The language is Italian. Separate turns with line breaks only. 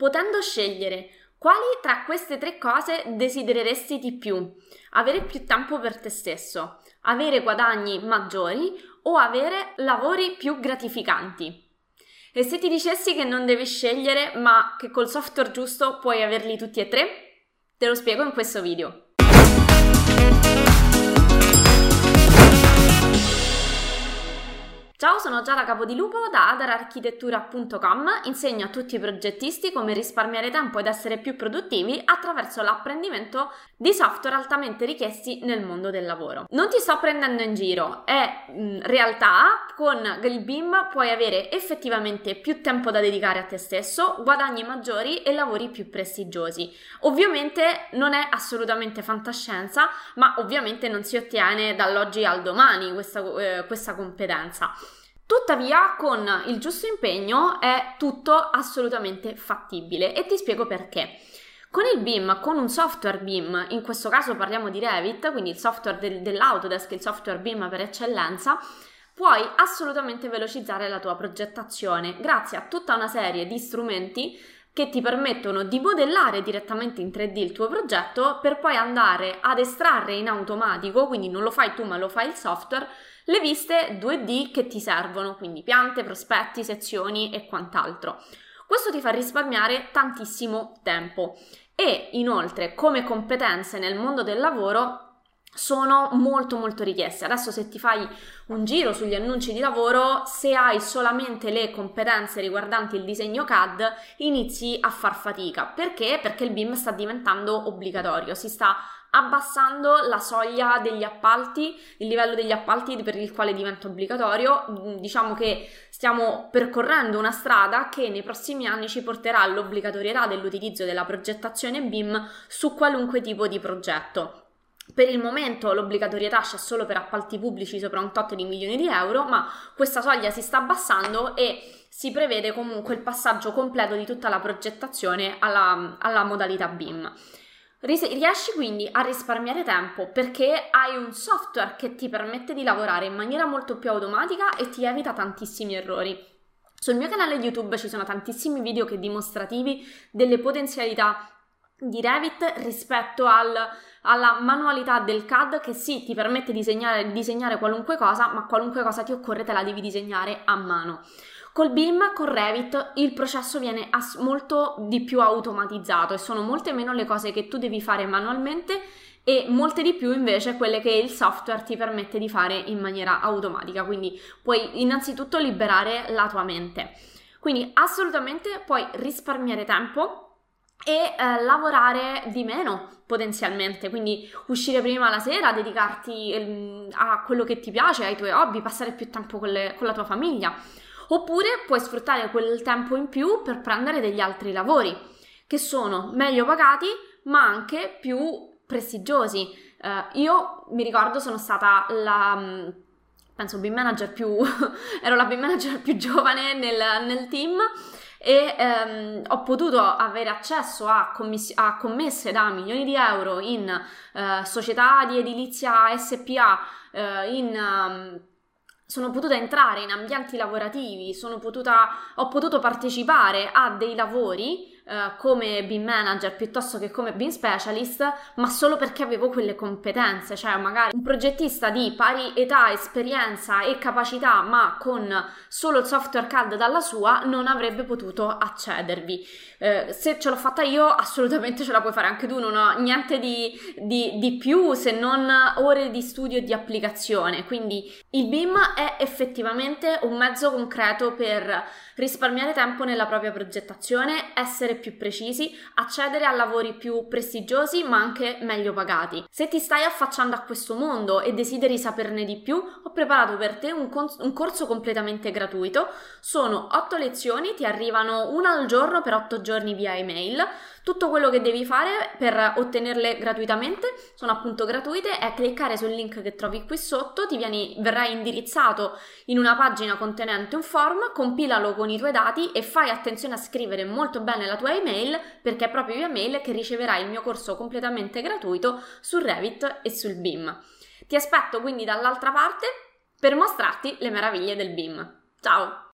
potendo scegliere quali tra queste tre cose desidereresti di più? Avere più tempo per te stesso, avere guadagni maggiori o avere lavori più gratificanti? E se ti dicessi che non devi scegliere, ma che col software giusto puoi averli tutti e tre? Te lo spiego in questo video. Ciao, sono Giada Capodilupo da adararchitettura.com. Insegno a tutti i progettisti come risparmiare tempo ed essere più produttivi attraverso l'apprendimento di software altamente richiesti nel mondo del lavoro. Non ti sto prendendo in giro, è in realtà con il BIM puoi avere effettivamente più tempo da dedicare a te stesso, guadagni maggiori e lavori più prestigiosi. Ovviamente non è assolutamente fantascienza, ma ovviamente non si ottiene dall'oggi al domani questa, eh, questa competenza. Tuttavia, con il giusto impegno è tutto assolutamente fattibile e ti spiego perché. Con il BIM, con un software BIM, in questo caso parliamo di Revit, quindi il software del, dell'Autodesk, il software BIM per eccellenza, puoi assolutamente velocizzare la tua progettazione grazie a tutta una serie di strumenti che ti permettono di modellare direttamente in 3D il tuo progetto per poi andare ad estrarre in automatico, quindi non lo fai tu ma lo fa il software, le viste 2D che ti servono, quindi piante, prospetti, sezioni e quant'altro. Questo ti fa risparmiare tantissimo tempo e inoltre come competenze nel mondo del lavoro sono molto molto richieste. Adesso se ti fai un giro sugli annunci di lavoro, se hai solamente le competenze riguardanti il disegno CAD, inizi a far fatica. Perché? Perché il BIM sta diventando obbligatorio, si sta abbassando la soglia degli appalti, il livello degli appalti per il quale diventa obbligatorio. Mm, diciamo che stiamo percorrendo una strada che nei prossimi anni ci porterà all'obbligatorietà dell'utilizzo della progettazione BIM su qualunque tipo di progetto. Per il momento l'obbligatorietà c'è solo per appalti pubblici sopra un tot di milioni di euro, ma questa soglia si sta abbassando e si prevede comunque il passaggio completo di tutta la progettazione alla, alla modalità BIM. Riesci quindi a risparmiare tempo perché hai un software che ti permette di lavorare in maniera molto più automatica e ti evita tantissimi errori. Sul mio canale YouTube ci sono tantissimi video che dimostrativi delle potenzialità di Revit rispetto al, alla manualità del CAD che sì ti permette di disegnare, disegnare qualunque cosa, ma qualunque cosa ti occorre te la devi disegnare a mano. Col BIM, con Revit, il processo viene ass- molto di più automatizzato e sono molte meno le cose che tu devi fare manualmente e molte di più invece quelle che il software ti permette di fare in maniera automatica. Quindi puoi innanzitutto liberare la tua mente. Quindi assolutamente puoi risparmiare tempo e eh, lavorare di meno potenzialmente, quindi uscire prima la sera, dedicarti eh, a quello che ti piace, ai tuoi hobby, passare più tempo con, le, con la tua famiglia. Oppure puoi sfruttare quel tempo in più per prendere degli altri lavori che sono meglio pagati ma anche più prestigiosi. Uh, io mi ricordo sono stata la mm, penso BIM manager più ero la BIM manager più giovane nel, nel team e ehm, ho potuto avere accesso a, commiss- a, commesse da milioni di euro in eh, società di edilizia SPA, eh, in um, sono potuta entrare in ambienti lavorativi, potuta, ho potuto partecipare a dei lavori eh, come BIM manager piuttosto che come BIM specialist, ma solo perché avevo quelle competenze, cioè magari un progettista di pari età, esperienza e capacità, ma con solo il software CAD dalla sua, non avrebbe potuto accedervi. Eh, se ce l'ho fatta io, assolutamente ce la puoi fare anche tu, non ho niente di, di, di più se non ore di studio e di applicazione. Quindi il BIM è effettivamente un mezzo concreto per risparmiare tempo nella propria progettazione, essere più precisi, accedere a lavori più prestigiosi ma anche meglio pagati. Se ti stai affacciando a questo mondo e desideri saperne di più, ho preparato per te un, con- un corso completamente gratuito. Sono 8 lezioni, ti arrivano una al giorno per 8 giorni via email. Tutto quello che devi fare per ottenerle gratuitamente sono appunto gratuite è cliccare sul link che trovi qui sotto, ti vieni, verrai indirizzato in una pagina contenente un form, compilalo con i tuoi dati e fai attenzione a scrivere molto bene la tua email perché è proprio via mail che riceverai il mio corso completamente gratuito su Revit e sul BIM. Ti aspetto quindi dall'altra parte per mostrarti le meraviglie del BIM. Ciao!